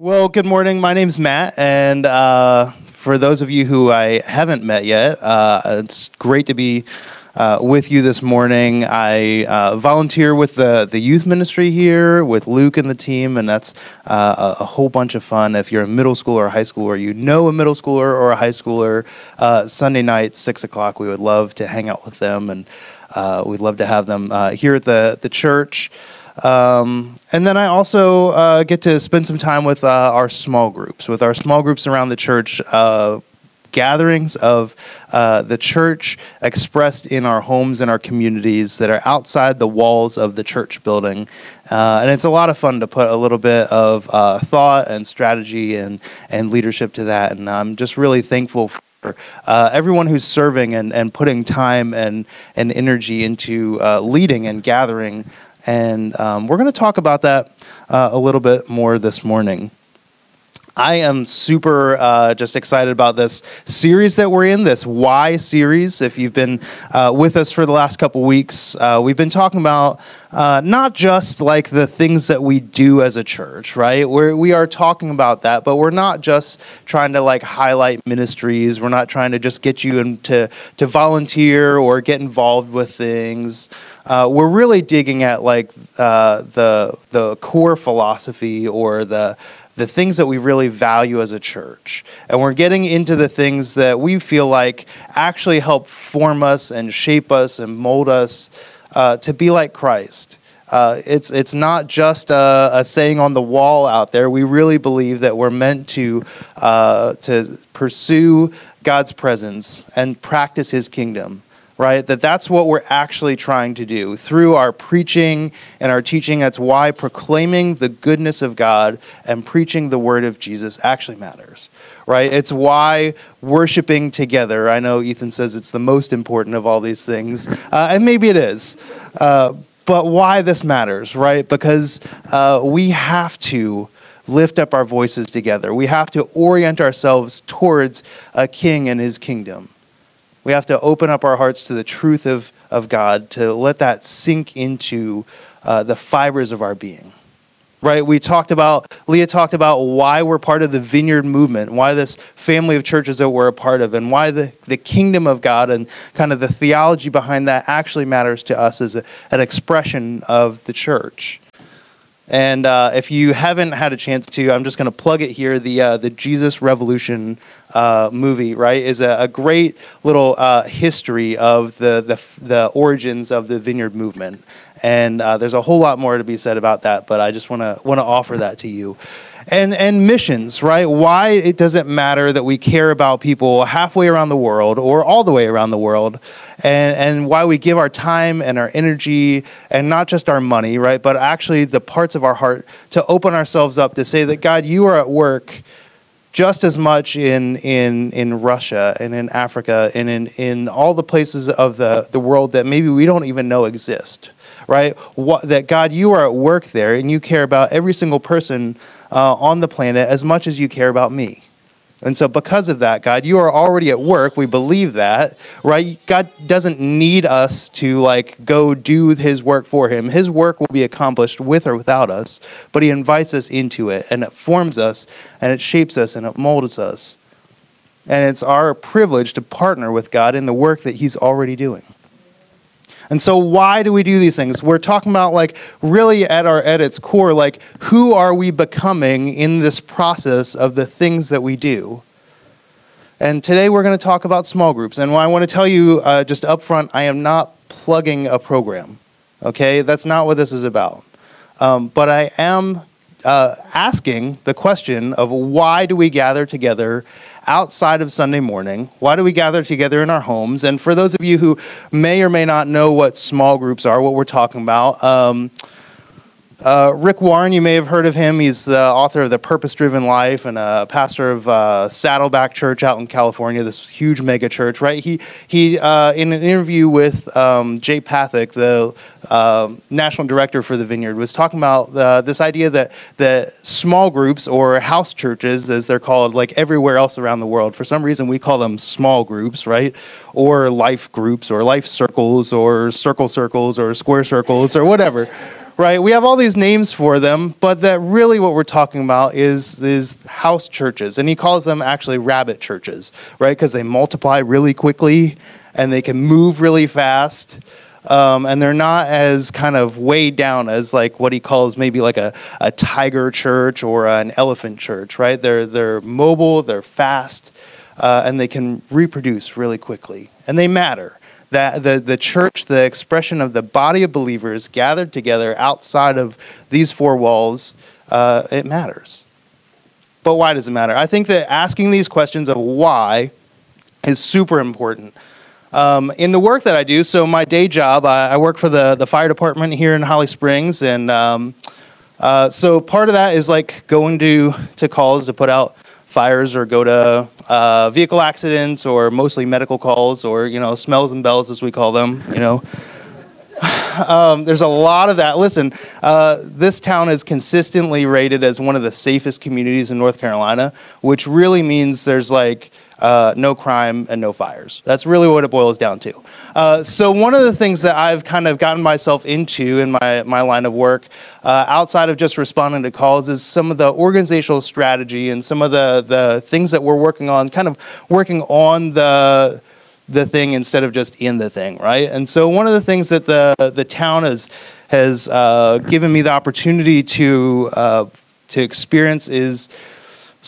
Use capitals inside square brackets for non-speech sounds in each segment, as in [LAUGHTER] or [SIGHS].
Well, good morning. My name's Matt, and uh, for those of you who I haven't met yet, uh, it's great to be uh, with you this morning. I uh, volunteer with the, the youth ministry here with Luke and the team, and that's uh, a, a whole bunch of fun. If you're a middle schooler or high schooler, you know a middle schooler or a high schooler, uh, Sunday night, 6 o'clock, we would love to hang out with them, and we'd love to have them here at the, the church. Um, and then I also uh, get to spend some time with uh, our small groups, with our small groups around the church, uh, gatherings of uh, the church expressed in our homes and our communities that are outside the walls of the church building. Uh, and it's a lot of fun to put a little bit of uh, thought and strategy and, and leadership to that. And I'm just really thankful for uh, everyone who's serving and, and putting time and, and energy into uh, leading and gathering and um, we're going to talk about that uh, a little bit more this morning. I am super uh, just excited about this series that we're in, this Why series. If you've been uh, with us for the last couple weeks, uh, we've been talking about uh, not just like the things that we do as a church, right? We're, we are talking about that, but we're not just trying to like highlight ministries. We're not trying to just get you into to volunteer or get involved with things. Uh, we're really digging at like uh, the the core philosophy or the the things that we really value as a church. And we're getting into the things that we feel like actually help form us and shape us and mold us uh, to be like Christ. Uh, it's it's not just a, a, saying on the wall out there. We really believe that we're meant to uh, to pursue God's presence and practice His kingdom right? That that's what we're actually trying to do through our preaching and our teaching. That's why proclaiming the goodness of God and preaching the word of Jesus actually matters, right? It's why worshiping together. I know Ethan says it's the most important of all these things, uh, and maybe it is. Uh, but why this matters, right? Because uh, we have to lift up our voices together. We have to orient ourselves towards a king and his kingdom. We have to open up our hearts to the truth of, of God, to let that sink into uh, the fibers of our being. Right? We talked about, Leah talked about why we're part of the vineyard movement, why this family of churches that we're a part of, and why the, the kingdom of God and kind of the theology behind that actually matters to us as a, an expression of the church. And uh, if you haven't had a chance to, I'm just going to plug it here. The uh, the Jesus Revolution uh, movie, right, is a, a great little uh, history of the, the the origins of the Vineyard movement. And uh, there's a whole lot more to be said about that, but I just want to want to offer that to you and and missions right? Why it doesn't matter that we care about people halfway around the world or all the way around the world and and why we give our time and our energy and not just our money right but actually the parts of our heart to open ourselves up to say that god you are at work just as much in in in Russia and in Africa and in in all the places of the the world that maybe we don't even know exist right? What, that god you are at work there and you care about every single person uh, on the planet as much as you care about me. And so, because of that, God, you are already at work. We believe that, right? God doesn't need us to like go do his work for him. His work will be accomplished with or without us, but he invites us into it and it forms us and it shapes us and it molds us. And it's our privilege to partner with God in the work that he's already doing. And so why do we do these things? We're talking about like really at our at its core like who are we becoming in this process of the things that we do? And today we're going to talk about small groups. And I want to tell you uh, just up front, I am not plugging a program. Okay, that's not what this is about. Um, but I am uh, asking the question of why do we gather together outside of Sunday morning? Why do we gather together in our homes? And for those of you who may or may not know what small groups are, what we're talking about, um, uh, Rick Warren, you may have heard of him. He's the author of The Purpose Driven Life and a pastor of uh, Saddleback Church out in California, this huge mega church, right? He, he uh, in an interview with um, Jay Pathak, the um, national director for the Vineyard, was talking about uh, this idea that, that small groups or house churches, as they're called, like everywhere else around the world, for some reason we call them small groups, right? Or life groups or life circles or circle circles or square circles or whatever right? We have all these names for them, but that really what we're talking about is is house churches, and he calls them actually rabbit churches, right? Because they multiply really quickly and they can move really fast. Um, and they're not as kind of weighed down as like what he calls maybe like a, a tiger church or an elephant church, right? They're they're mobile, they're fast, uh, and they can reproduce really quickly, and they matter that the, the church, the expression of the body of believers gathered together outside of these four walls, uh, it matters. But why does it matter? I think that asking these questions of why is super important. Um, in the work that I do, so my day job, I, I, work for the, the fire department here in Holly Springs, and um, uh, so part of that is like going to, to calls to put out fires or go to uh, vehicle accidents or mostly medical calls or you know smells and bells as we call them you know. [SIGHS] Um, there's a lot of that. Listen uh, this town is consistently rated as one of the safest communities in north carolina which really means there's like uh, no crime and no fires. That's really what it boils down to. Uh, so one of the things that I've kind of gotten myself into in my, my line of work, uh, outside of just responding to calls, is some of the organizational strategy and some of the, the things that we're working on, kind of working on the the thing instead of just in the thing, right? And so one of the things that the the town has has uh, given me the opportunity to uh, to experience is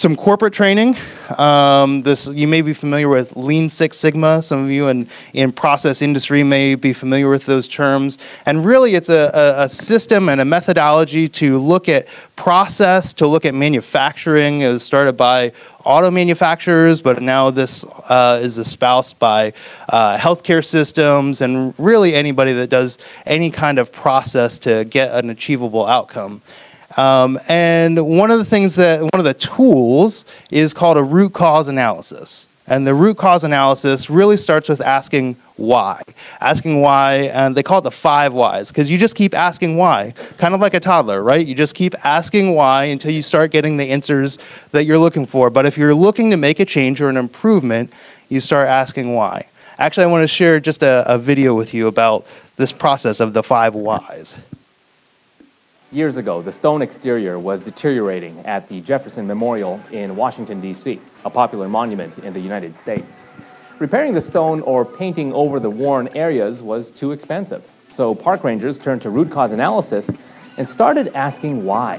some corporate training. Um, this you may be familiar with Lean Six Sigma. Some of you in, in process industry may be familiar with those terms. And really, it's a, a, a system and a methodology to look at process, to look at manufacturing. It was started by auto manufacturers, but now this uh, is espoused by uh, healthcare systems and really anybody that does any kind of process to get an achievable outcome. Um, and one of the things that, one of the tools is called a root cause analysis. And the root cause analysis really starts with asking why. Asking why, and they call it the five whys, because you just keep asking why, kind of like a toddler, right? You just keep asking why until you start getting the answers that you're looking for. But if you're looking to make a change or an improvement, you start asking why. Actually, I want to share just a, a video with you about this process of the five whys. Years ago, the stone exterior was deteriorating at the Jefferson Memorial in Washington, D.C., a popular monument in the United States. Repairing the stone or painting over the worn areas was too expensive. So park rangers turned to root cause analysis and started asking why.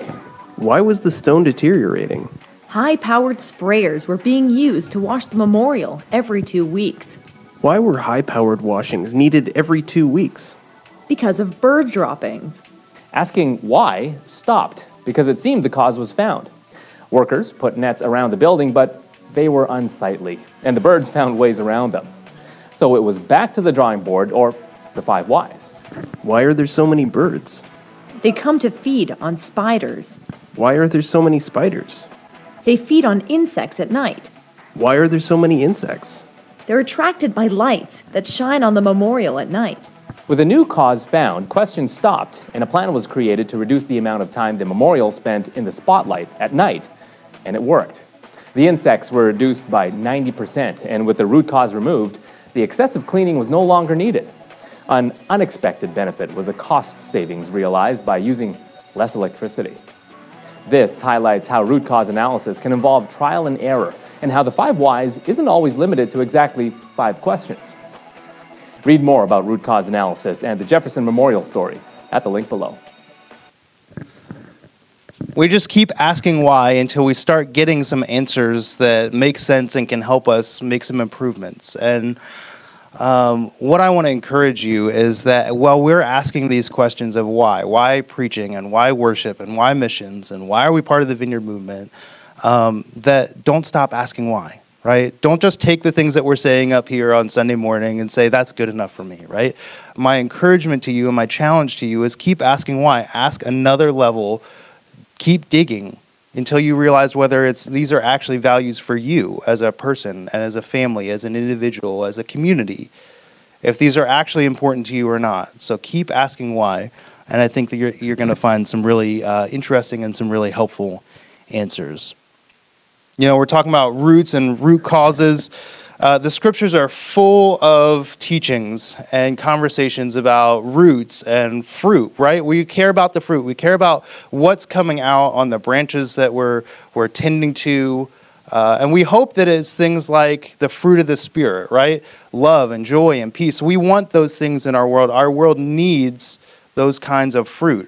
Why was the stone deteriorating? High powered sprayers were being used to wash the memorial every two weeks. Why were high powered washings needed every two weeks? Because of bird droppings. Asking why stopped because it seemed the cause was found. Workers put nets around the building, but they were unsightly, and the birds [LAUGHS] found ways around them. So it was back to the drawing board, or the five whys. Why are there so many birds? They come to feed on spiders. Why are there so many spiders? They feed on insects at night. Why are there so many insects? They're attracted by lights that shine on the memorial at night. With a new cause found, questions stopped, and a plan was created to reduce the amount of time the memorial spent in the spotlight at night, and it worked. The insects were reduced by 90%, and with the root cause removed, the excessive cleaning was no longer needed. An unexpected benefit was a cost savings realized by using less electricity. This highlights how root cause analysis can involve trial and error, and how the five whys isn't always limited to exactly five questions. Read more about root cause analysis and the Jefferson Memorial story at the link below. We just keep asking why until we start getting some answers that make sense and can help us make some improvements. And um, what I want to encourage you is that while we're asking these questions of why, why preaching and why worship and why missions and why are we part of the vineyard movement, um, that don't stop asking why right? Don't just take the things that we're saying up here on Sunday morning and say, that's good enough for me, right? My encouragement to you and my challenge to you is keep asking why. Ask another level, keep digging until you realize whether it's these are actually values for you as a person and as a family, as an individual, as a community. If these are actually important to you or not. So keep asking why. And I think that you're, you're going to find some really uh, interesting and some really helpful answers. You know, we're talking about roots and root causes. uh, the scriptures are full of teachings and conversations about roots and fruit, right? We care about the fruit. We care about what's coming out on the branches that we're, we're tending to. Uh, and we hope that it's things like the fruit of the Spirit, right? Love and joy and peace. We want those things in our world. Our world needs those kinds of fruit.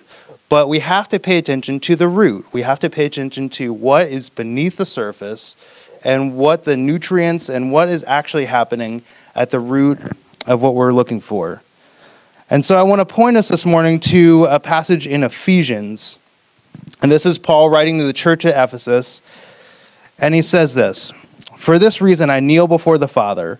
But we have to pay attention to the root. We have to pay attention to what is beneath the surface and what the nutrients and what is actually happening at the root of what we're looking for. And so I want to point us this morning to a passage in Ephesians. And this is Paul writing to the church at Ephesus. And he says this For this reason I kneel before the Father,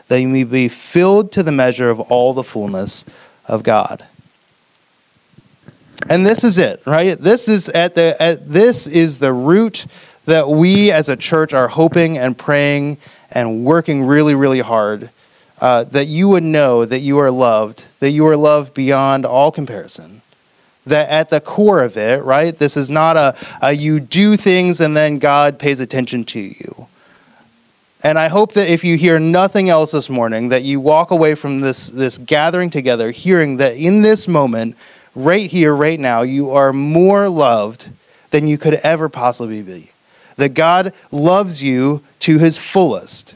that you may be filled to the measure of all the fullness of God. And this is it, right? This is at the at, this is the root that we as a church are hoping and praying and working really, really hard uh, that you would know that you are loved, that you are loved beyond all comparison. That at the core of it, right, this is not a, a you do things and then God pays attention to you. And I hope that if you hear nothing else this morning, that you walk away from this, this gathering together hearing that in this moment, right here, right now, you are more loved than you could ever possibly be that God loves you to his fullest.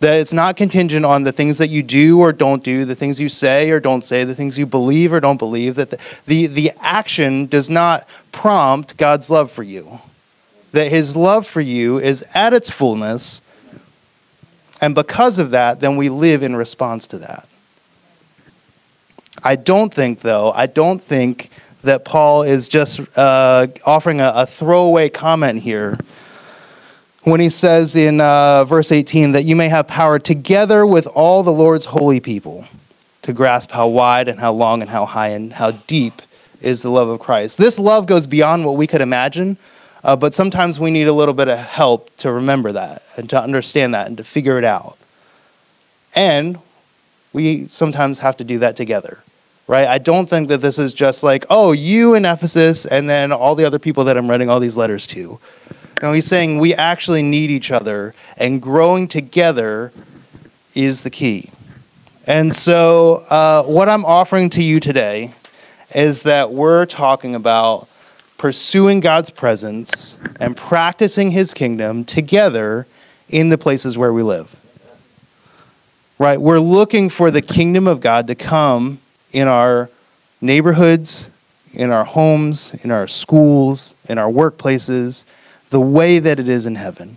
That it's not contingent on the things that you do or don't do, the things you say or don't say, the things you believe or don't believe, that the, the, the action does not prompt God's love for you. That his love for you is at its fullness, and because of that, then we live in response to that. I don't think, though, I don't think that Paul is just uh, offering a, a, throwaway comment here when he says in uh, verse 18 that you may have power together with all the Lord's holy people to grasp how wide and how long and how high and how deep is the love of Christ. This love goes beyond what we could imagine, uh, but sometimes we need a little bit of help to remember that and to understand that and to figure it out. And we sometimes have to do that together right? I don't think that this is just like, oh, you in Ephesus and then all the other people that I'm writing all these letters to. No, he's saying we actually need each other, and growing together is the key. And so, uh, what I'm offering to you today is that we're talking about pursuing God's presence and practicing his kingdom together in the places where we live. Right? We're looking for the kingdom of God to come in our neighborhoods, in our homes, in our schools, in our workplaces, the way that it is in heaven.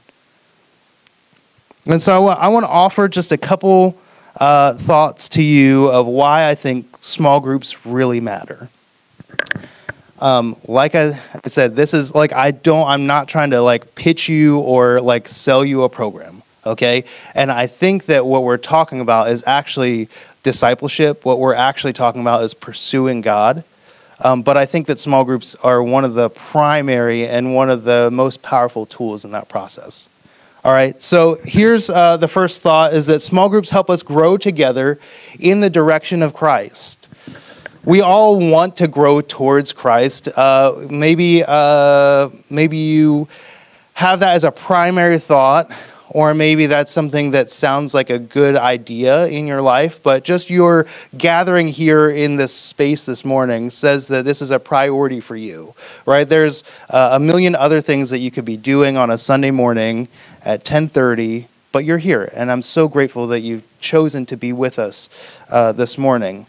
And so I want to offer just a couple uh, thoughts to you of why I think small groups really matter. Um, like I said, this is like I don't. I'm not trying to like pitch you or like sell you a program. Okay, and I think that what we're talking about is actually discipleship. What we're actually talking about is pursuing God. Um, but I think that small groups are one of the primary and one of the most powerful tools in that process. All right, so here's uh, the first thought is that small groups help us grow together in the direction of Christ. We all want to grow towards Christ. Uh, maybe, uh, maybe you have that as a primary thought, or maybe that's something that sounds like a good idea in your life, but just your gathering here in this space this morning says that this is a priority for you, right? There's uh, a million other things that you could be doing on a Sunday morning at 10:30, but you're here, and I'm so grateful that you've chosen to be with us uh, this morning.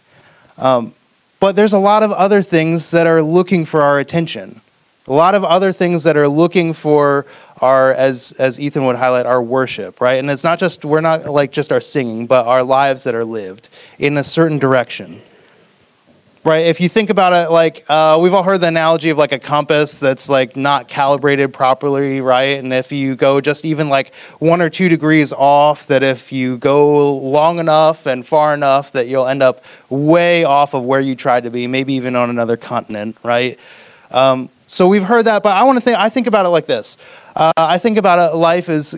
Um, but there's a lot of other things that are looking for our attention. A lot of other things that are looking for our as as Ethan would highlight our worship, right? And it's not just we're not like just our singing, but our lives that are lived in a certain direction. Right? If you think about it, like uh, we've all heard the analogy of like a compass that's like not calibrated properly, right? And if you go just even like one or two degrees off, that if you go long enough and far enough, that you'll end up way off of where you tried to be, maybe even on another continent, right? Um, so we've heard that, but I want to think. I think about it like this. Uh, I think about it, life as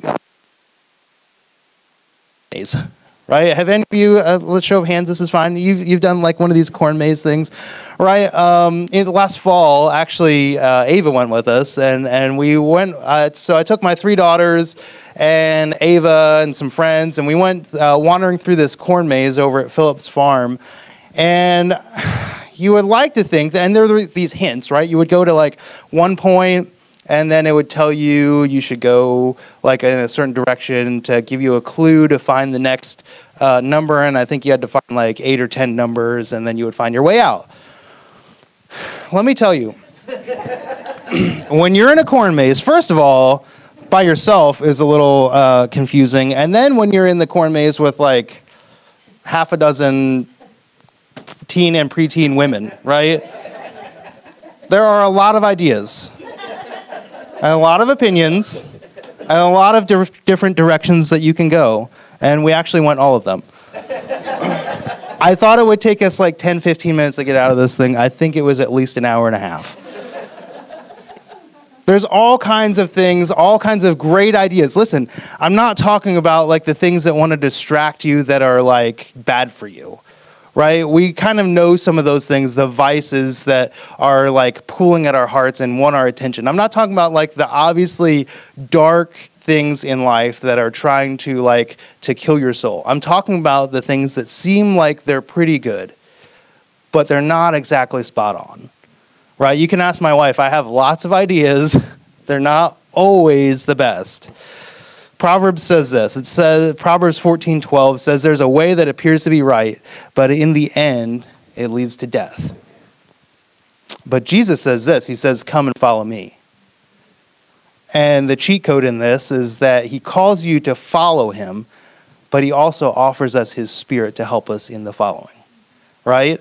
right? Have any of you, uh, let's show of hands, this is fine. You've, you've done like one of these corn maze things, right? Um, in the last fall, actually, uh, Ava went with us and, and we went, uh, so I took my three daughters and Ava and some friends and we went uh, wandering through this corn maze over at Phillips Farm. And [SIGHS] you would like to think that, and there were these hints, right? You would go to like one point, and then it would tell you you should go like in a certain direction to give you a clue to find the next uh, number. And i think you had to find like eight or ten numbers and then you would find your way out. Let me tell you. [CLEARS THROAT] When you're in a corn maze first of all by yourself is a little uh, confusing. And then when you're in the corn maze with like half a dozen teen and preteen women right? There are a lot of ideas and a lot of opinions and a lot of di- different directions that you can go. And we actually went all of them. [LAUGHS] I thought it would take us like 10, 15 minutes to get out of this thing. I think it was at least an hour and a half. There's all kinds of things, all kinds of great ideas. Listen, I'm not talking about like the things that want to distract you that are like bad for you right? We kind of know some of those things, the vices that are like pulling at our hearts and want our attention. I'm not talking about like the obviously dark things in life that are trying to like to kill your soul. I'm talking about the things that seem like they're pretty good, but they're not exactly spot on. Right? You can ask my wife. I have lots of ideas. [LAUGHS] They're not always the best. Proverbs says this. It says Proverbs 14:12 says there's a way that appears to be right, but in the end it leads to death. But Jesus says this. He says, "Come and follow me." And the cheat code in this is that he calls you to follow him, but he also offers us his spirit to help us in the following. Right?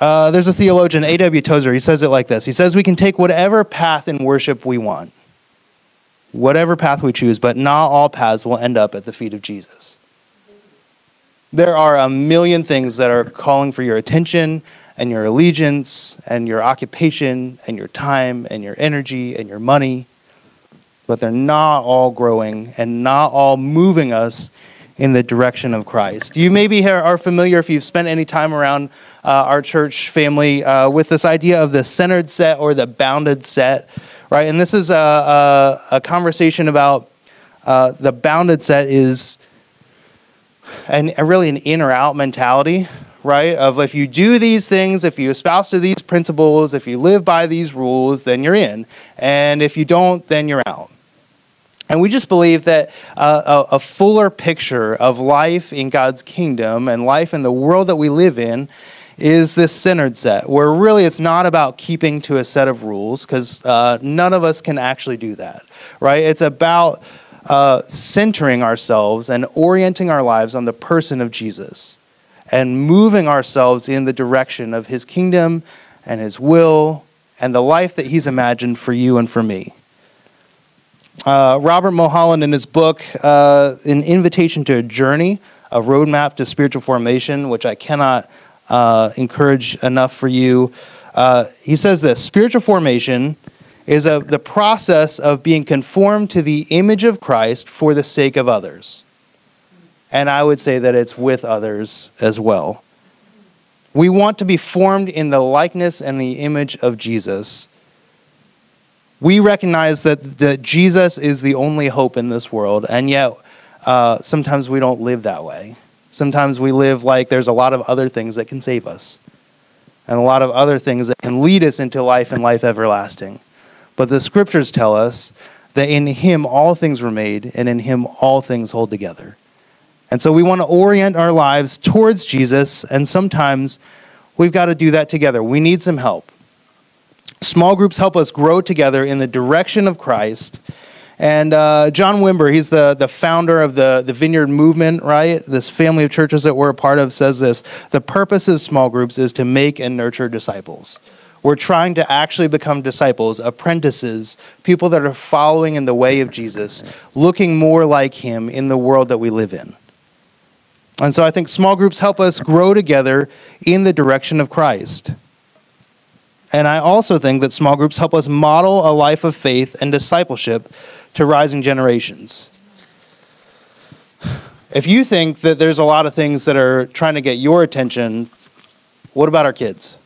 Uh, there's a theologian, A.W. Tozer, he says it like this. He says, We can take whatever path in worship we want whatever path we choose, but not all paths will end up at the feet of Jesus. There are a million things that are calling for your attention and your allegiance and your occupation and your time and your energy and your money, but they're not all growing and not all moving us in the direction of Christ. You maybe are familiar if you've spent any time around uh, our church family uh, with this idea of the centered set or the bounded set right? And this is a, a, a conversation about uh, the bounded set is and really an in or out mentality, right? Of if you do these things, if you espouse to these principles, if you live by these rules, then you're in. And if you don't, then you're out. And we just believe that uh, a, a fuller picture of life in God's kingdom and life in the world that we live in is this centered set, where really it's not about keeping to a set of rules, because uh, none of us can actually do that, right? It's about uh, centering ourselves and orienting our lives on the person of Jesus and moving ourselves in the direction of his kingdom and his will and the life that he's imagined for you and for me. Uh, Robert Mulholland, in his book, uh, An Invitation to a Journey, a roadmap to spiritual formation, which I cannot uh, encourage enough for you. Uh, he says this spiritual formation is a, the process of being conformed to the image of Christ for the sake of others. And I would say that it's with others as well. We want to be formed in the likeness and the image of Jesus. We recognize that, that Jesus is the only hope in this world, and yet uh, sometimes we don't live that way. Sometimes we live like there's a lot of other things that can save us, and a lot of other things that can lead us into life and life everlasting. But the scriptures tell us that in Him all things were made, and in Him all things hold together. And so we want to orient our lives towards Jesus, and sometimes we've got to do that together. We need some help. Small groups help us grow together in the direction of Christ And uh, John Wimber, he's the, the founder of the, the Vineyard Movement, right? This family of churches that we're a part of says this The purpose of small groups is to make and nurture disciples. We're trying to actually become disciples, apprentices, people that are following in the way of Jesus, looking more like him in the world that we live in. And so I think small groups help us grow together in the direction of Christ. And I also think that small groups help us model a life of faith and discipleship to rising generations. If you think that there's a lot of things that are trying to get your attention, what about our kids?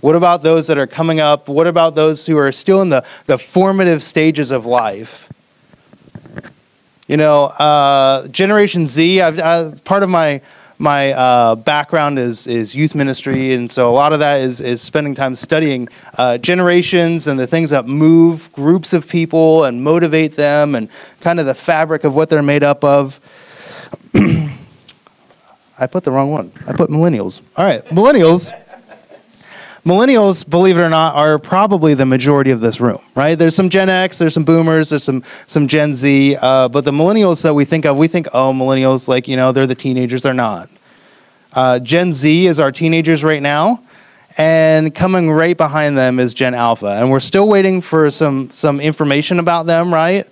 What about those that are coming up? What about those who are still in the, the formative stages of life? You know, uh, Generation Z, I've, uh, part of my, my uh, background is, is youth ministry, and so a lot of that is, is spending time studying uh, generations and the things that move groups of people and motivate them and kind of the fabric of what they're made up of. [CLEARS THROAT] I put the wrong one. I put millennials. All right, millennials millennials, believe it or not, are probably the majority of this room, right? There's some Gen X, there's some Boomers, there's some some Gen Z, uh, but the millennials that we think of, we think, oh, millennials, like you know, they're the teenagers. They're not. Uh, Gen Z is our teenagers right now, and coming right behind them is Gen Alpha, and we're still waiting for some some information about them, right?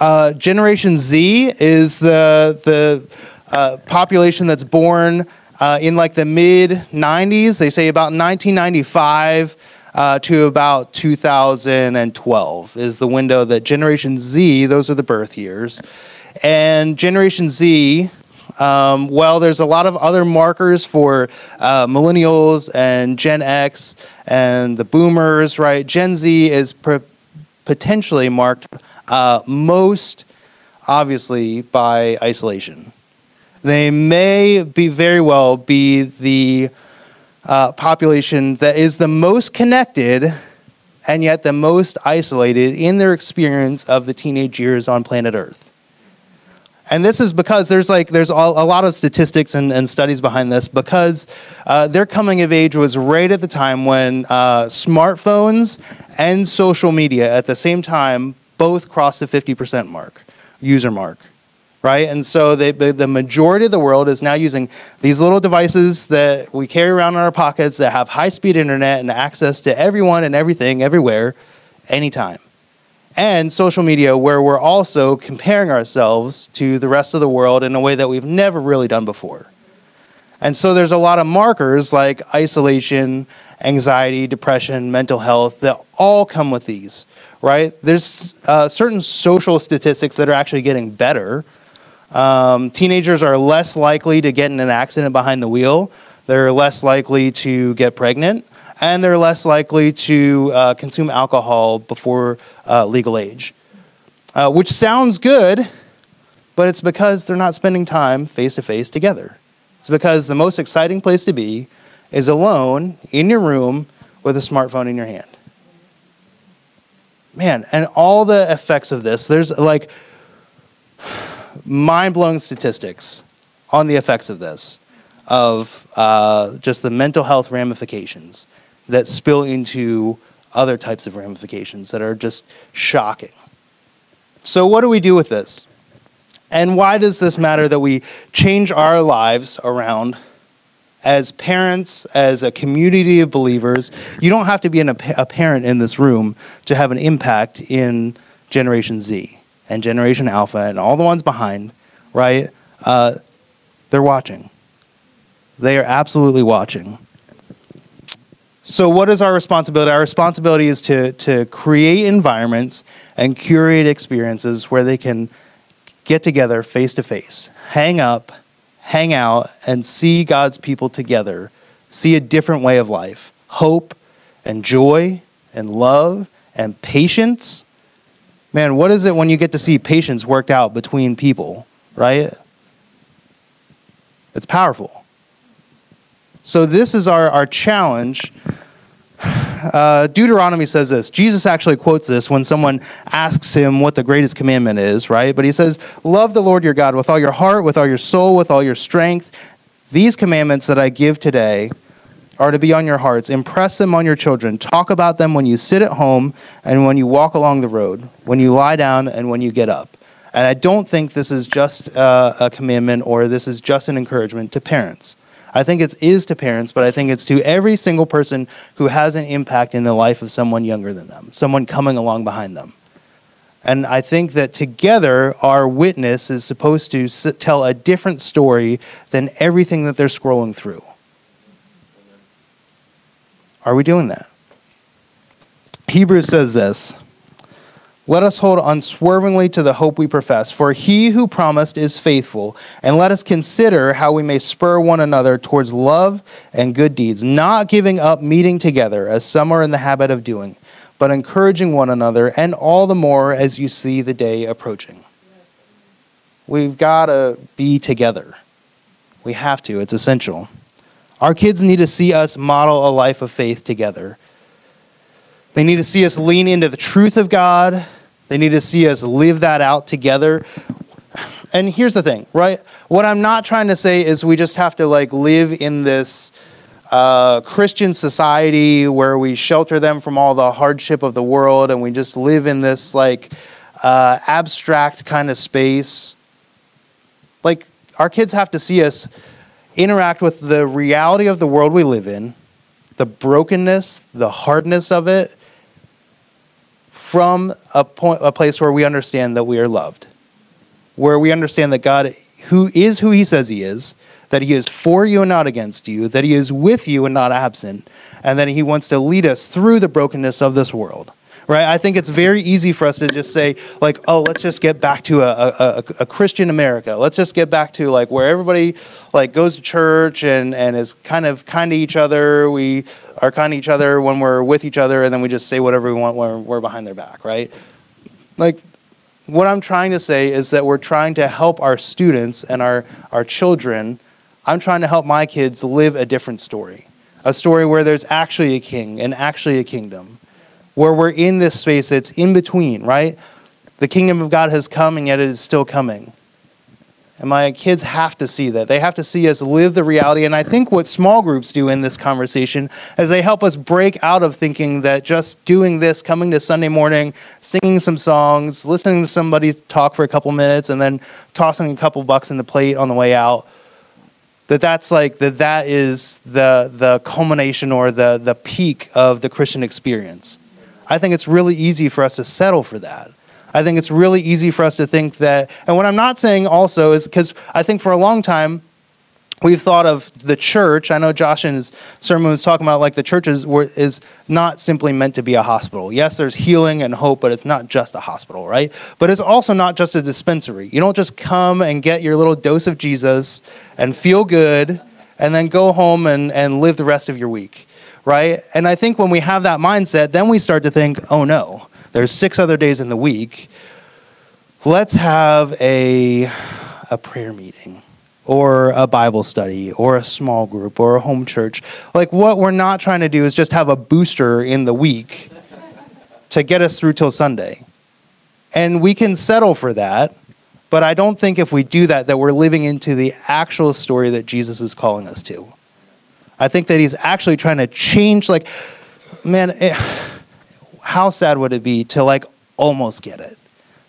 Uh, Generation Z is the the uh, population that's born uh, in like the mid 90s. They say about 1995 uh, to about 2012 is the window that Generation Z, those are the birth years. And Generation Z, um, well, there's a lot of other markers for uh, millennials and Gen X and the boomers, right? Gen Z is potentially marked uh, most obviously by isolation. They may be very well be the uh, population that is the most connected and yet the most isolated in their experience of the teenage years on planet Earth. And this is because there's like there's a lot of statistics and, and studies behind this because uh, their coming of age was right at the time when uh, smartphones and social media at the same time both crossed the 50% mark, user mark right? And so they, the majority of the world is now using these little devices that we carry around in our pockets that have high speed internet and access to everyone and everything everywhere, anytime. And social media, where we're also comparing ourselves to the rest of the world in a way that we've never really done before. And so there's a lot of markers like isolation, anxiety, depression, mental health that all come with these, right? There's uh, certain social statistics that are actually getting better um, teenagers are less likely to get in an accident behind the wheel. They're less likely to get pregnant, and they're less likely to uh, consume alcohol before uh, legal age. Uh, which sounds good, but it's because they're not spending time face to face together. It's because the most exciting place to be is alone in your room with a smartphone in your hand. Man, and all the effects of this, there's like mind blowing statistics on the effects of this, of uh, just the mental health ramifications that spill into other types of ramifications that are just shocking. So, what do we do with this? And why does this matter that we change our lives around as parents, as a community of believers? You don't have to be an, a parent in this room to have an impact in Generation Z and Generation Alpha and all the ones behind, right? Uh, they're watching. They are absolutely watching. So, what is our responsibility? Our responsibility is to, to create environments and curate experiences where they can get together face to face, hang up, hang out, and see God's people together, see a different way of life, hope and joy and love and patience man, what is it when you get to see patience worked out between people, right? It's powerful. So, this is our, our challenge. [SIGHS] Uh, Deuteronomy says this. Jesus actually quotes this when someone asks him what the greatest commandment is, right? But he says, Love the Lord your God with all your heart, with all your soul, with all your strength. These commandments that I give today are to be on your hearts. Impress them on your children. Talk about them when you sit at home and when you walk along the road, when you lie down and when you get up. And I don't think this is just uh, a commandment or this is just an encouragement to parents. I think it is to parents, but I think it's to every single person who has an impact in the life of someone younger than them, someone coming along behind them. And I think that together, our witness is supposed to tell a different story than everything that they're scrolling through. Are we doing that? Hebrews says this Let us hold unswervingly to the hope we profess, for he who promised is faithful, and let us consider how we may spur one another towards love and good deeds, not giving up meeting together, as some are in the habit of doing but encouraging one another, and all the more as you see the day approaching. We've got to be together. We have to, it's essential. Our kids need to see us model a life of faith together. They need to see us lean into the truth of God. They need to see us live that out together. And here's the thing, right? What I'm not trying to say is we just have to like live in this uh, Christian society where we shelter them from all the hardship of the world and we just live in this like uh, abstract kind of space. Like, our kids have to see us interact with the reality of the world we live in, the brokenness, the hardness of it, from a, point, a place where we understand that we are loved, where we understand that God who is who he says he is, that he is for you and not against you, that he is with you and not absent, and that he wants to lead us through the brokenness of this world. Right? I think it's very easy for us to just say, like, oh, let's just get back to a, a, a Christian America. Let's just get back to like where everybody like goes to church and, and is kind of kind to each other. We are kind to each other when we're with each other, and then we just say whatever we want when we're behind their back, right? Like what I'm trying to say is that we're trying to help our students and our, our children I'm trying to help my kids live a different story a story where there's actually a king and actually a kingdom, where we're in this space that's in between, right? The kingdom of God has come and yet it is still coming. And my kids have to see that. They have to see us live the reality. And I think what small groups do in this conversation is they help us break out of thinking that just doing this, coming to Sunday morning, singing some songs, listening to somebody talk for a couple minutes, and then tossing a couple bucks in the plate on the way out that that's like that that is the the culmination or the the peak of the Christian experience. I think it's really easy for us to settle for that. I think it's really easy for us to think that and what I'm not saying also is because I think for a long time we've thought of the church. I know Josh in his sermon was talking about like the church is, is not simply meant to be a hospital. Yes, there's healing and hope, but it's not just a hospital, right? But it's also not just a dispensary. You don't just come and get your little dose of Jesus and feel good and then go home and, and live the rest of your week, right? And I think when we have that mindset, then we start to think, oh no, there's six other days in the week. Let's have a, a prayer meeting or a Bible study or a small group or a home church. Like, what we're not trying to do is just have a booster in the week to get us through till Sunday. And we can settle for that, but I don't think if we do that, that we're living into the actual story that Jesus is calling us to. I think that he's actually trying to change, like, man, it, eh, how sad would it be to, like, almost get it?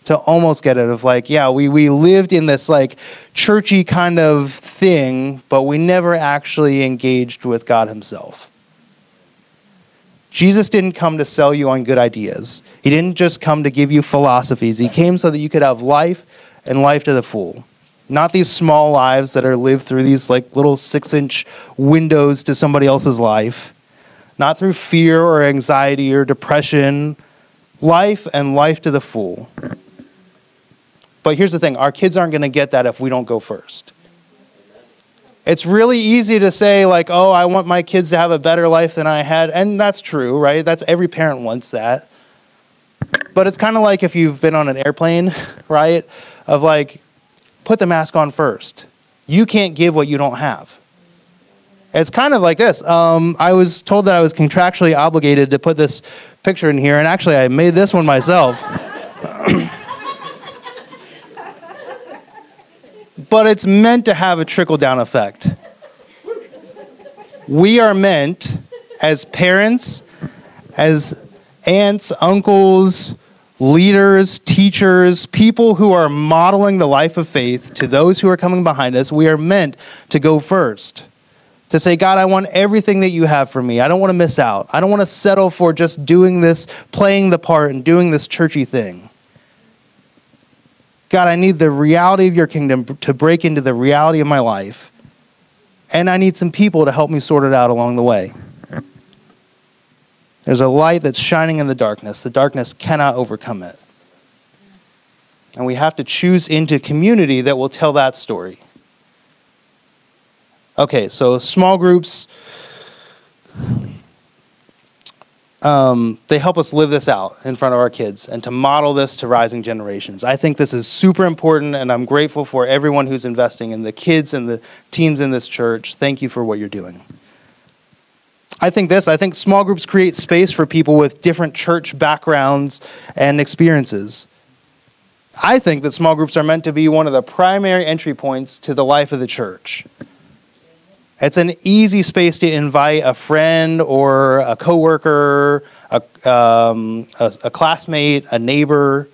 to almost get it of like, yeah, we, we lived in this like churchy kind of thing, but we never actually engaged with God Himself. Jesus didn't come to sell you on good ideas. He didn't just come to give you philosophies. He came so that you could have life and life to the full. Not these small lives that are lived through these like little six inch windows to somebody else's life. Not through fear or anxiety or depression. Life and life to the full. But here's the thing our kids aren't going to get that if we don't go first. It's really easy to say, like, oh, I want my kids to have a better life than I had. And that's true, right? That's every parent wants that. But it's kind of like if you've been on an airplane, [LAUGHS] right? Of like, put the mask on first. You can't give what you don't have. It's kind of like this. Um, I was told that I was contractually obligated to put this picture in here, and actually, I made this one myself. [COUGHS] but it's meant to have a trickle down effect. we are meant as parents, as aunts, uncles, leaders, teachers, people who are modeling the life of faith to those who are coming behind us, we are meant to go first. To say, God, I want everything that you have for me. I don't want to miss out. I don't want to settle for just doing this, playing the part, and doing this churchy thing. God, I need the reality of your kingdom to break into the reality of my life. And I need some people to help me sort it out along the way. There's a light that's shining in the darkness. The darkness cannot overcome it. And we have to choose into community that will tell that story. Okay, so small groups, um, they help us live this out in front of our kids and to model this to rising generations. I think this is super important, and I'm grateful for everyone who's investing in the kids and the teens in this church. Thank you for what you're doing. I think this I think small groups create space for people with different church backgrounds and experiences. I think that small groups are meant to be one of the primary entry points to the life of the church. It's an easy space to invite a friend or a coworker, a, um, a, a classmate, a neighbor,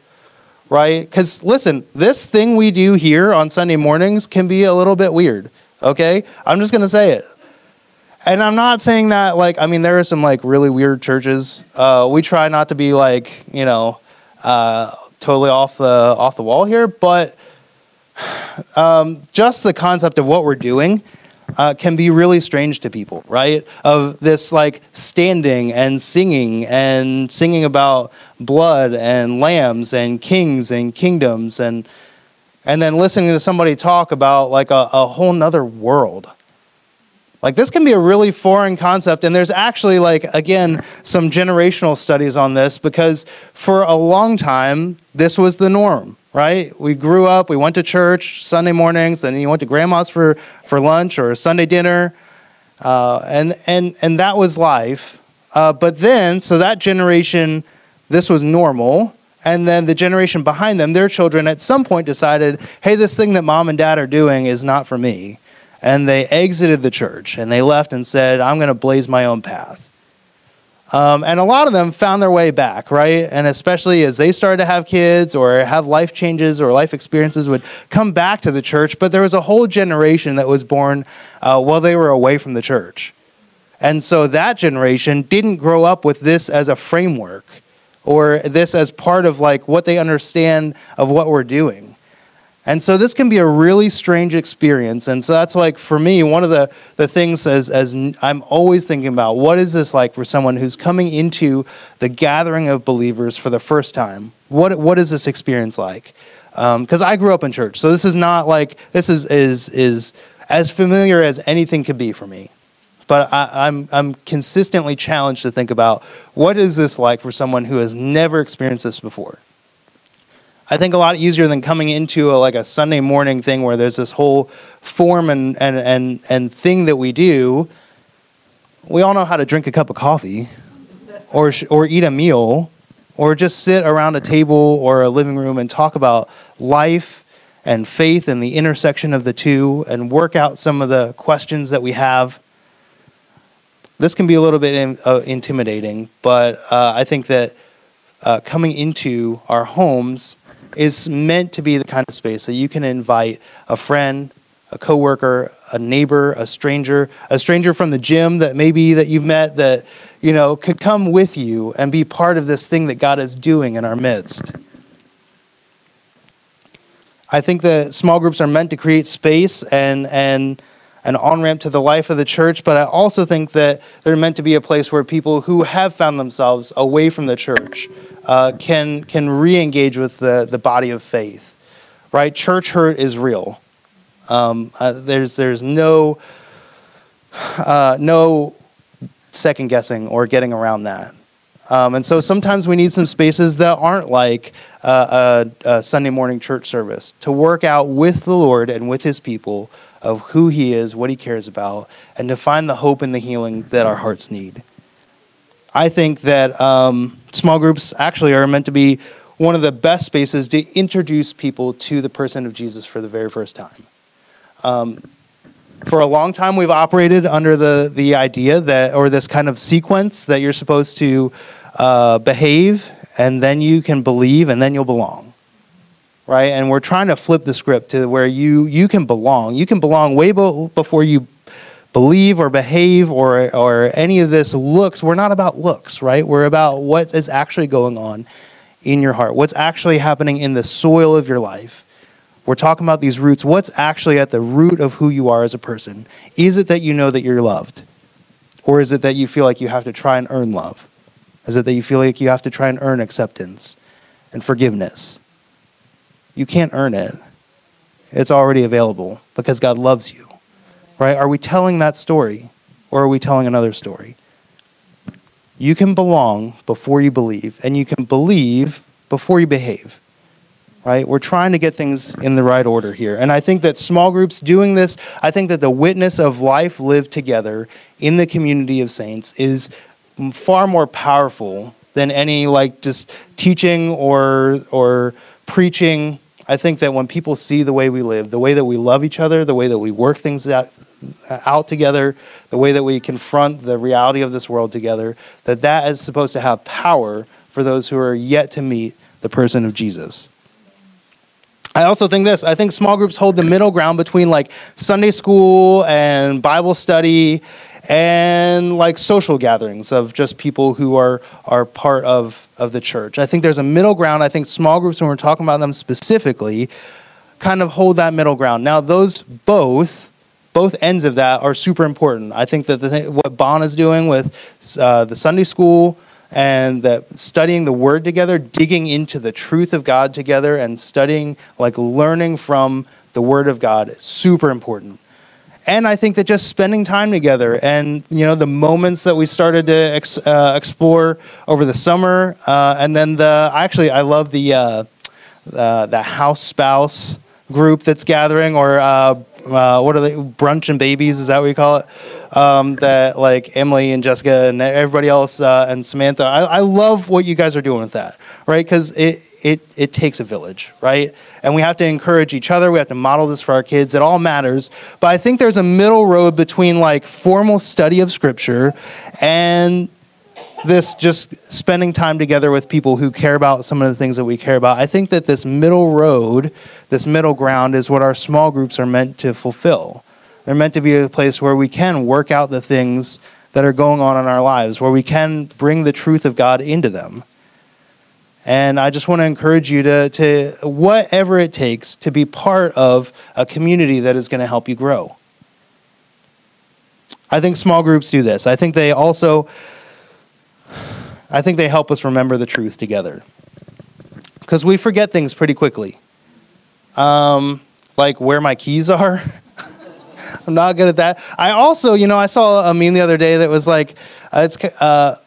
right? Because listen, this thing we do here on Sunday mornings can be a little bit weird, okay? I'm just going to say it and I'm not saying that like I mean there are some like really weird churches. Uh, we try not to be like you know uh, totally off the off the wall here, but um, just the concept of what we're doing uh, can be really strange to people, right? Of this like standing and singing and singing about blood and lambs and kings and kingdoms and and then listening to somebody talk about like a, a whole nother world like this can be a really foreign concept, and there's actually like again some generational studies on this because for a long time this was the norm, right? We grew up, we went to church Sunday mornings, and you went to grandma's for for lunch or Sunday dinner, uh, and and and that was life. Uh, but then, so that generation, this was normal. And then the generation behind them, their children at some point decided, hey, this thing that mom and dad are doing is not for me and they exited the church and they left and said, I'm going to blaze my own path. Um, and a lot of them found their way back, right? And especially as they started to have kids or have life changes or life experiences, would come back to the church. But there was a whole generation that was born uh, while they were away from the church. And so that generation didn't grow up with this as a framework or this as part of like what they understand of what we're doing. And so this can be a really strange experience. And so that's like for me, one of the, the things as, as I'm always thinking about what is this like for someone who's coming into the gathering of believers for the first time? What, what is this experience like? Because um, I grew up in church. So this is not like, this is, is, is as familiar as anything could be for me. But I, I'm, I'm consistently challenged to think about what is this like for someone who has never experienced this before? I think a lot easier than coming into a, like a Sunday morning thing where there's this whole form and, and, and, and thing that we do. We all know how to drink a cup of coffee or, or eat a meal or just sit around a table or a living room and talk about life and faith and the intersection of the two and work out some of the questions that we have. This can be a little bit in, uh, intimidating, but uh, I think that uh, coming into our homes is meant to be the kind of space that you can invite a friend, a coworker, a neighbor, a stranger, a stranger from the gym that maybe that you've met that you know could come with you and be part of this thing that God is doing in our midst. I think that small groups are meant to create space and and an on ramp to the life of the church, but I also think that they're meant to be a place where people who have found themselves away from the church uh, can can re-engage with the, the body of faith, right? Church hurt is real. Um, uh, there's there's no uh, no second guessing or getting around that. Um, and so sometimes we need some spaces that aren't like a, a Sunday morning church service to work out with the Lord and with His people of who He is, what He cares about, and to find the hope and the healing that our hearts need. I think that um, small groups actually are meant to be one of the best spaces to introduce people to the person of Jesus for the very first time. Um, for a long time we've operated under the the idea that or this kind of sequence that you're supposed to uh, behave and then you can believe and then you'll belong. Right? And we're trying to flip the script to where you you can belong. You can belong way be- before you believe or behave or or any of this looks we're not about looks right we're about what is actually going on in your heart what's actually happening in the soil of your life we're talking about these roots. What's actually at the root of who you are as a person? Is it that you know that you're loved? Or is it that you feel like you have to try and earn love? Is it that you feel like you have to try and earn acceptance and forgiveness? You can't earn it. It's already available because God loves you. Right? Are we telling that story or are we telling another story? You can belong before you believe, and you can believe before you behave right? We're trying to get things in the right order here. And I think that small groups doing this, I think that the witness of life lived together in the community of saints is far more powerful than any like just teaching or or preaching. I think that when people see the way we live, the way that we love each other, the way that we work things out, out together, the way that we confront the reality of this world together, that that is supposed to have power for those who are yet to meet the person of Jesus. I also think this. I think small groups hold the middle ground between like Sunday school and Bible study and like social gatherings of just people who are are part of of the church. I think there's a middle ground. I think small groups when we're talking about them specifically kind of hold that middle ground. Now those both both ends of that are super important. I think that the what Bon is doing with uh, the Sunday school and that studying the word together, digging into the truth of God together, and studying, like learning from the word of God is super important. And I think that just spending time together and you know the moments that we started to ex, uh, explore over the summer, uh, and then the actually I love the uh, the house spouse group that's gathering, or uh, what are they brunch and babies? Is that what you call it? um, that like Emily and Jessica and everybody else uh, and Samantha. I, I love what you guys are doing with that, right? Because it it it takes a village, right? And we have to encourage each other. We have to model this for our kids. It all matters. But I think there's a middle road between like formal study of scripture and this just spending time together with people who care about some of the things that we care about. I think that this middle road, this middle ground is what our small groups are meant to fulfill. They're meant to be a place where we can work out the things that are going on in our lives, where we can bring the truth of God into them. And I just want to encourage you to, to whatever it takes, to be part of a community that is going to help you grow. I think small groups do this. I think they also I think they help us remember the truth together. Because we forget things pretty quickly. Um, like where my keys are. [LAUGHS] I'm not good at that. I also, you know, I saw a meme the other day that was like, uh, it's uh,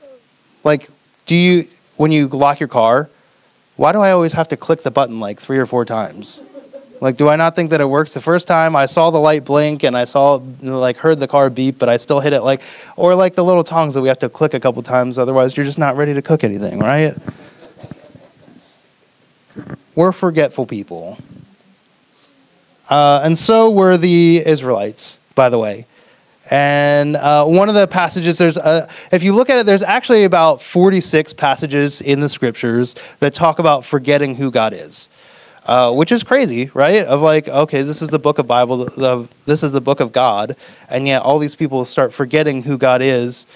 like, do you when you lock your car? Why do I always have to click the button like three or four times? Like, do I not think that it works? The first time I saw the light blink and I saw, like, heard the car beep, but I still hit it, like, or like the little tongs that we have to click a couple times, otherwise you're just not ready to cook anything, right? We're forgetful people. Uh, and so were the Israelites, by the way. And uh, one of the passages, there's, a, if you look at it, there's actually about 46 passages in the scriptures that talk about forgetting who God is, uh, which is crazy, right? Of like, okay, this is the book of Bible, the, this is the book of God, and yet all these people start forgetting who God is.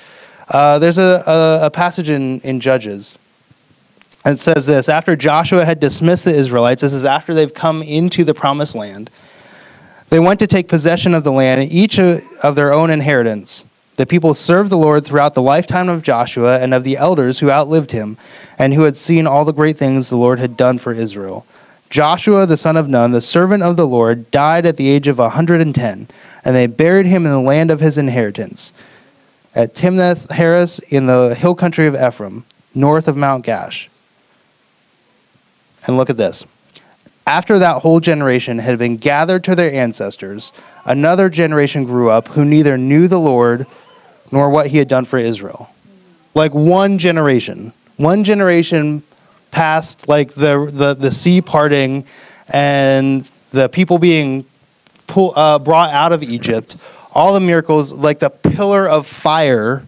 Uh, there's a, a, a passage in, in Judges and it says this After Joshua had dismissed the Israelites, this is after they've come into the promised land, they went to take possession of the land, each of their own inheritance. The people served the Lord throughout the lifetime of Joshua and of the elders who outlived him, and who had seen all the great things the Lord had done for Israel. Joshua, the son of Nun, the servant of the Lord, died at the age of a 110, and they buried him in the land of his inheritance, at Timnath Heres in the hill country of Ephraim, north of Mount Gaash. And look at this. After that whole generation had been gathered to their ancestors, another generation grew up who neither knew the Lord nor what he had done for Israel. Like one generation. One generation passed like the, the, the sea parting and the people being pull, uh, brought out of Egypt, all the miracles, like the pillar of fire,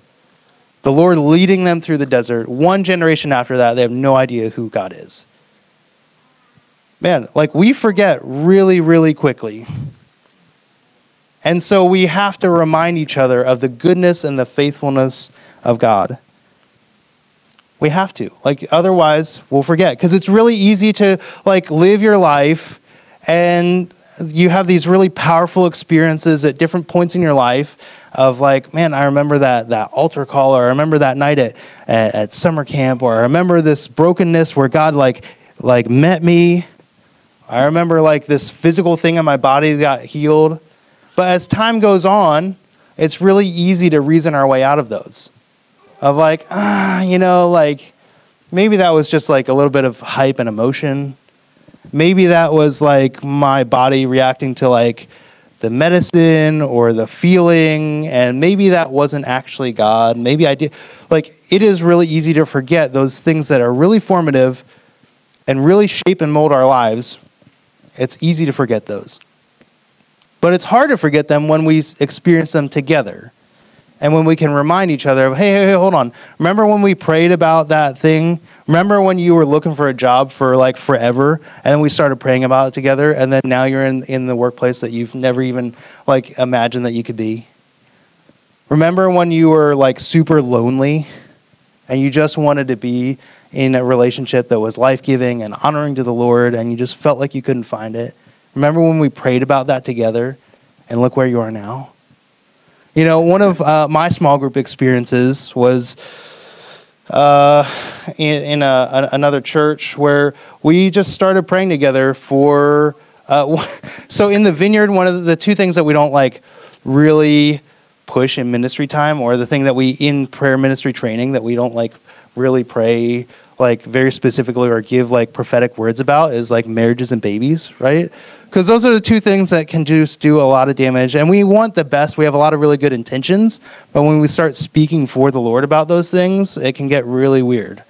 the Lord leading them through the desert. One generation after that, they have no idea who God is. Man, like we forget really, really quickly. And so we have to remind each other of the goodness and the faithfulness of God. We have to. Like otherwise we'll forget cuz it's really easy to like live your life and you have these really powerful experiences at different points in your life of like, man, I remember that that altar call or I remember that night at, at, at summer camp or I remember this brokenness where God like like met me. I remember like this physical thing in my body got healed. But as time goes on, it's really easy to reason our way out of those of like, ah, you know, like maybe that was just like a little bit of hype and emotion. Maybe that was like my body reacting to like the medicine or the feeling, and maybe that wasn't actually God. Maybe I did. Like, it is really easy to forget those things that are really formative and really shape and mold our lives. It's easy to forget those. But it's hard to forget them when we experience them together and when we can remind each other of, hey, hey, hey, hold on. Remember when we prayed about that thing? Remember when you were looking for a job for like forever, and we started praying about it together, and then now you're in, in the workplace that you've never even like imagined that you could be? Remember when you were like super lonely and you just wanted to be in a relationship that was life giving and honoring to the Lord, and you just felt like you couldn't find it? Remember when we prayed about that together, and look where you are now? You know, one of uh, my small group experiences was uh, in, in a, a, another church where we just started praying together for. Uh, [LAUGHS] so in the vineyard, one of the two things that we don't like really push in ministry time, or the thing that we in prayer ministry training that we don't like really pray like very specifically or give like prophetic words about is like marriages and babies, right? because those are the two things that can just do a lot of damage. And we want the best. We have a lot of really good intentions, but when we start speaking for the Lord about those things, it can get really weird.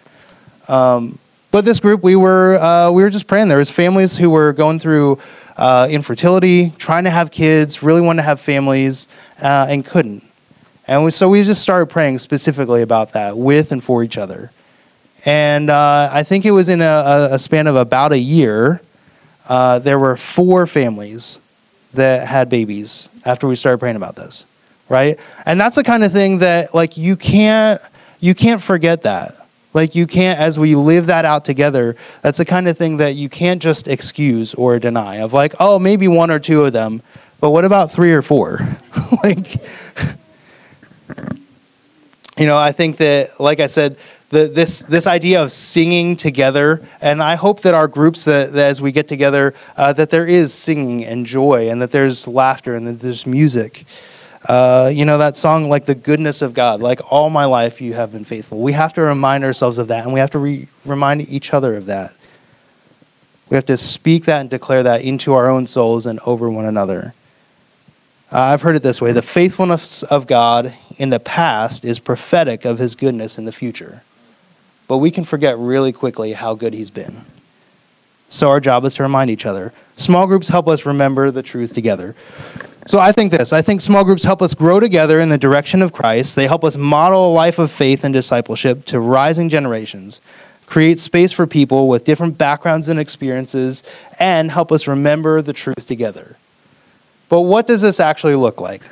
Um, but this group, we were uh, we were just praying. There was families who were going through uh, infertility, trying to have kids, really wanted to have families, uh, and couldn't. And we, so we just started praying specifically about that with and for each other. And uh, I think it was in a, a span of about a year uh, there were four families that had babies after we started praying about this, right? And that's the kind of thing that like you can't you can't forget that. Like you can't as we live that out together, that's the kind of thing that you can't just excuse or deny of like, oh, maybe one or two of them, but what about three or four? [LAUGHS] like [LAUGHS] you know, I think that like I said, the, this this idea of singing together, and I hope that our groups that, that as we get together, uh, that there is singing and joy, and that there's laughter, and that there's music. Uh, you know that song, like the goodness of God, like all my life you have been faithful. We have to remind ourselves of that, and we have to re- remind each other of that. We have to speak that and declare that into our own souls and over one another. Uh, I've heard it this way the faithfulness of God in the past is prophetic of his goodness in the future but we can forget really quickly how good He's been. So our job is to remind each other. Small groups help us remember the truth together. So I think this I think small groups help us grow together in the direction of Christ. They help us model a life of faith and discipleship to rising generations, create space for people with different backgrounds and experiences, and help us remember the truth together. But what does this actually look like?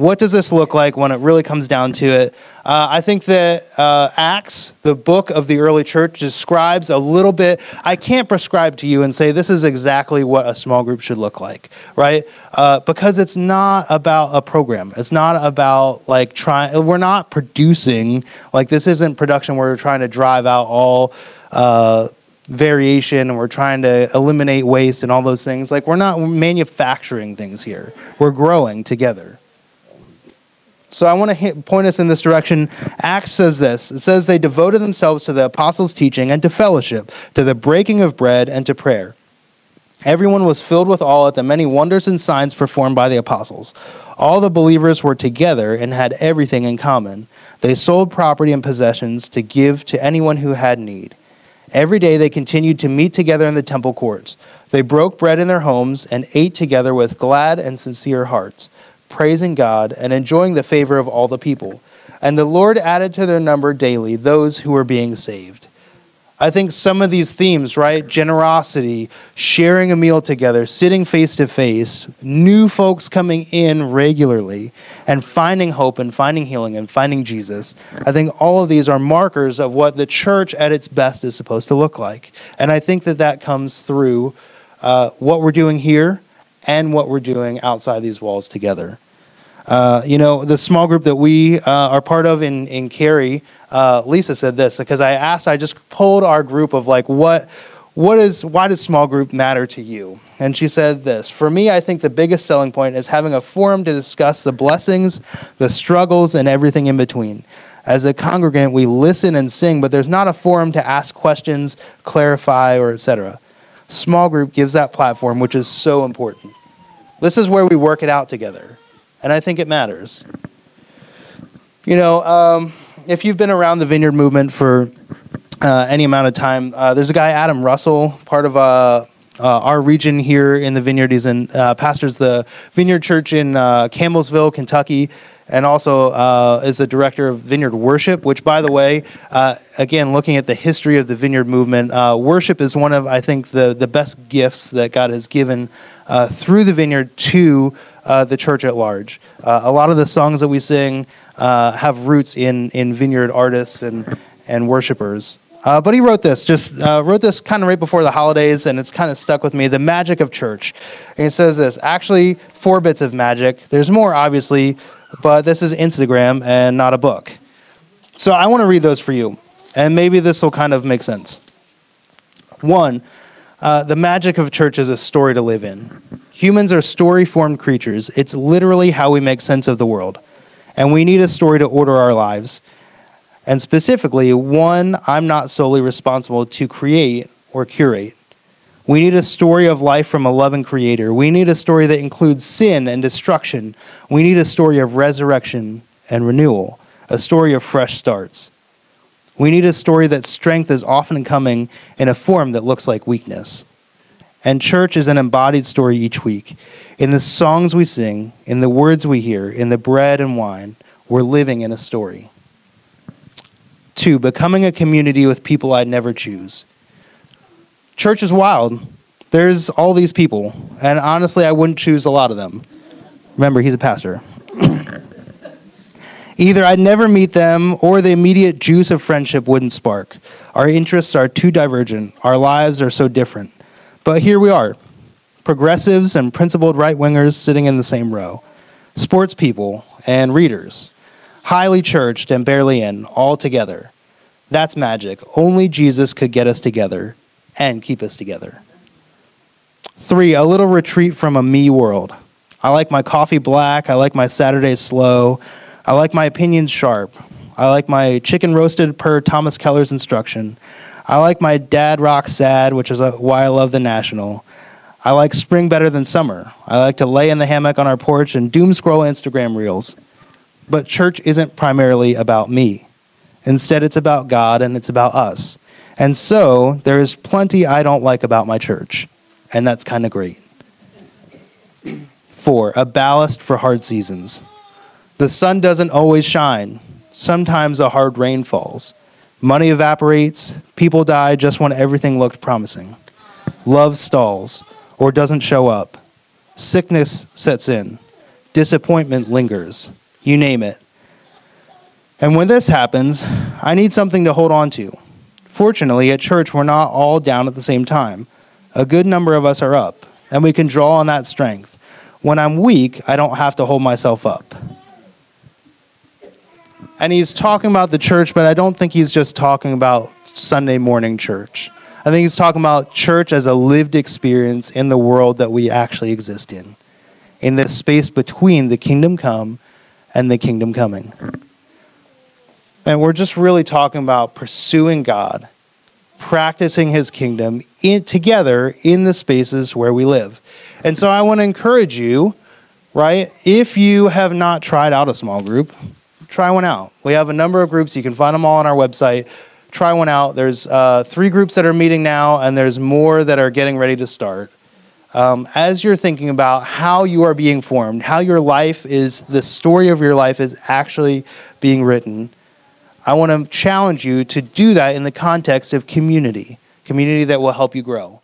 What does this look like when it really comes down to it? Uh, I think that uh, Acts, the book of the early church, describes a little bit. I can't prescribe to you and say this is exactly what a small group should look like, right? Uh, because it's not about a program. It's not about like trying, we're not producing, like, this isn't production where we're trying to drive out all uh, variation and we're trying to eliminate waste and all those things. Like, we're not manufacturing things here, we're growing together. So I want to point us in this direction. Acts says this it says, They devoted themselves to the apostles' teaching and to fellowship, to the breaking of bread and to prayer. Everyone was filled with awe at the many wonders and signs performed by the apostles. All the believers were together and had everything in common. They sold property and possessions to give to anyone who had need. Every day they continued to meet together in the temple courts. They broke bread in their homes and ate together with glad and sincere hearts, praising God and enjoying the favor of all the people. And the Lord added to their number daily those who were being saved. I think some of these themes, right? Generosity, sharing a meal together, sitting face to face, new folks coming in regularly, and finding hope and finding healing and finding Jesus. I think all of these are markers of what the church at its best is supposed to look like. And I think that that comes through uh, what we're doing here and what we're doing outside these walls together. Uh, you know, the small group that we uh, are part of in, in Cary, uh, Lisa said this because I asked, I just pulled our group of like, what, what is, why does small group matter to you? And she said this For me, I think the biggest selling point is having a forum to discuss the blessings, the struggles, and everything in between. As a congregant, we listen and sing, but there's not a forum to ask questions, clarify, or etc. Small group gives that platform, which is so important. This is where we work it out together and I think it matters. You know, um, if you've been around the vineyard movement for uh, any amount of time, uh, there's a guy, Adam Russell, part of uh, uh our region here in the vineyard. He's in uh, pastors the Vineyard Church in uh, Campbellsville, Kentucky, and also uh, is the director of Vineyard Worship, which, by the way, uh, again, looking at the history of the Vineyard movement, uh, worship is one of, I think, the, the best gifts that God has given through the Vineyard to uh, the church at large. Uh, a lot of the songs that we sing uh, have roots in, in vineyard artists and, and worshipers. Uh, but he wrote this, just uh, wrote this kind of right before the holidays, and it's kind of stuck with me. The magic of church. And it says this actually, four bits of magic. There's more, obviously, but this is Instagram and not a book. So I want to read those for you, and maybe this will kind of make sense. One, uh, the magic of church is a story to live in. Humans are story formed creatures. It's literally how we make sense of the world. And we need a story to order our lives. And specifically, one I'm not solely responsible to create or curate. We need a story of life from a loving creator. We need a story that includes sin and destruction. We need a story of resurrection and renewal, a story of fresh starts. We need a story that strength is often coming in a form that looks like weakness. And church is an embodied story each week. In the songs we sing, in the words we hear, in the bread and wine, we're living in a story. Two, becoming a community with people I'd never choose. Church is wild. There's all these people, and honestly, I wouldn't choose a lot of them. Remember, he's a pastor. [COUGHS] Either I'd never meet them, or the immediate juice of friendship wouldn't spark. Our interests are too divergent, our lives are so different. But here we are progressives and principled right wingers sitting in the same row, sports people and readers, highly churched and barely in, all together. That's magic. Only Jesus could get us together and keep us together. Three, a little retreat from a me world. I like my coffee black. I like my Saturdays slow. I like my opinions sharp. I like my chicken roasted per Thomas Keller's instruction. I like my dad rock sad, which is why I love the National. I like spring better than summer. I like to lay in the hammock on our porch and doom scroll Instagram reels. But church isn't primarily about me. Instead, it's about God and it's about us. And so, there is plenty I don't like about my church, and that's kind of great. Four, a ballast for hard seasons. The sun doesn't always shine, sometimes a hard rain falls. Money evaporates, people die just when everything looked promising. Love stalls or doesn't show up. Sickness sets in. Disappointment lingers. You name it. And when this happens, I need something to hold on to. Fortunately, at church, we're not all down at the same time. A good number of us are up, and we can draw on that strength. When I'm weak, I don't have to hold myself up and he's talking about the church, but I don't think he's just talking about Sunday morning church. I think he's talking about church as a lived experience in the world that we actually exist in, in the space between the kingdom come and the kingdom coming. And we're just really talking about pursuing God, practicing his kingdom in, together in the spaces where we live. And so I want to encourage you, right? If you have not tried out a small group, try one out. We have a number of groups. You can find them all on our website. Try one out. There's uh, three groups that are meeting now, and there's more that are getting ready to start. Um, as you're thinking about how you are being formed, how your life is, the story of your life is actually being written, I want to challenge you to do that in the context of community, community that will help you grow.